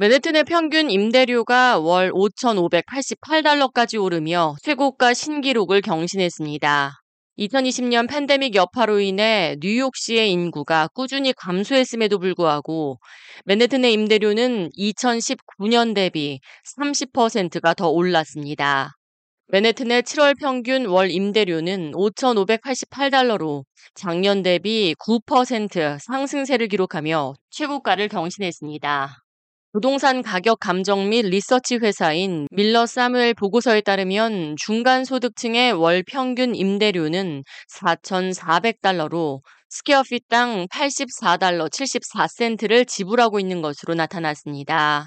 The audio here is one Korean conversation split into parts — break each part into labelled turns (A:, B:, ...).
A: 맨해튼의 평균 임대료가 월 5,588달러까지 오르며 최고가 신기록을 경신했습니다. 2020년 팬데믹 여파로 인해 뉴욕시의 인구가 꾸준히 감소했음에도 불구하고 맨해튼의 임대료는 2019년 대비 30%가 더 올랐습니다. 맨해튼의 7월 평균 월 임대료는 5,588달러로 작년 대비 9% 상승세를 기록하며 최고가를 경신했습니다. 부동산 가격 감정 및 리서치 회사인 밀러 사무엘 보고서에 따르면 중간 소득층의 월 평균 임대료는 4,400달러로 square feet당 84달러 74센트를 지불하고 있는 것으로 나타났습니다.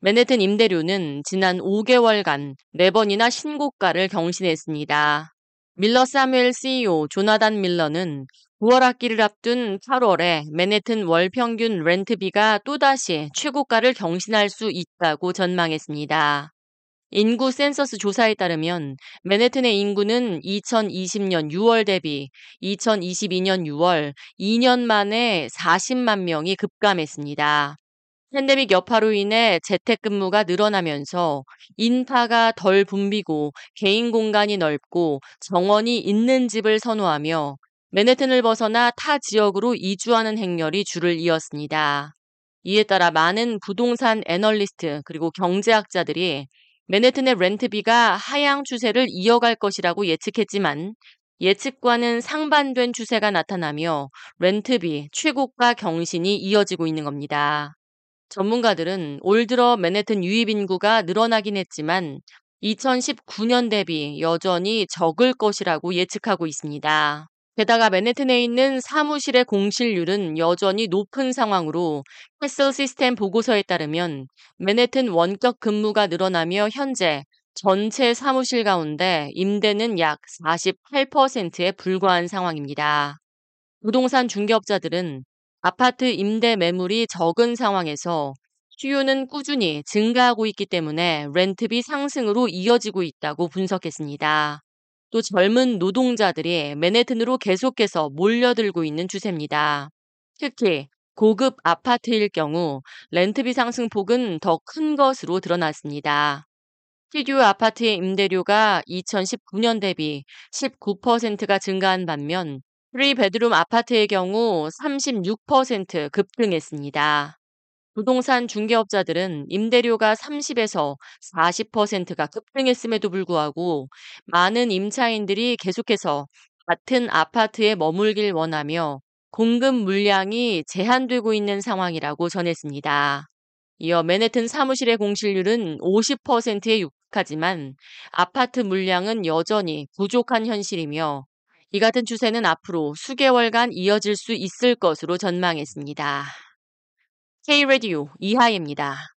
A: 맨해튼 임대료는 지난 5개월간 4번이나 신고가를 경신했습니다. 밀러 사무엘 CEO 조나단 밀러는 9월 학기를 앞둔 8월에 맨해튼 월 평균 렌트비가 또다시 최고가를 경신할 수 있다고 전망했습니다. 인구 센서스 조사에 따르면 맨해튼의 인구는 2020년 6월 대비 2022년 6월 2년 만에 40만 명이 급감했습니다. 팬데믹 여파로 인해 재택근무가 늘어나면서 인파가 덜 붐비고 개인 공간이 넓고 정원이 있는 집을 선호하며 맨해튼을 벗어나 타 지역으로 이주하는 행렬이 줄을 이었습니다. 이에 따라 많은 부동산 애널리스트 그리고 경제학자들이 맨해튼의 렌트비가 하향 추세를 이어갈 것이라고 예측했지만 예측과는 상반된 추세가 나타나며 렌트비 최고가 경신이 이어지고 있는 겁니다. 전문가들은 올 들어 맨해튼 유입 인구가 늘어나긴 했지만 2019년 대비 여전히 적을 것이라고 예측하고 있습니다. 게다가 맨해튼에 있는 사무실의 공실률은 여전히 높은 상황으로 캐슬 시스템 보고서에 따르면 맨해튼 원격 근무가 늘어나며 현재 전체 사무실 가운데 임대는 약 48%에 불과한 상황입니다. 부동산 중개업자들은 아파트 임대 매물이 적은 상황에서 수요는 꾸준히 증가하고 있기 때문에 렌트비 상승으로 이어지고 있다고 분석했습니다. 또 젊은 노동자들이 맨해튼으로 계속해서 몰려들고 있는 추세입니다. 특히 고급 아파트일 경우 렌트비 상승폭은 더 큰 것으로 드러났습니다. 스튜디오 아파트의 임대료가 2019년 대비 19%가 증가한 반면 3베드룸 아파트의 경우 36% 급등했습니다. 부동산 중개업자들은 임대료가 30에서 40%가 급등했음에도 불구하고 많은 임차인들이 계속해서 같은 아파트에 머물길 원하며 공급 물량이 제한되고 있는 상황이라고 전했습니다. 이어 맨해튼 사무실의 공실률은 50%에 육박하지만 아파트 물량은 여전히 부족한 현실이며 이 같은 추세는 앞으로 수개월간 이어질 수 있을 것으로 전망했습니다. K-Radio 이하예입니다.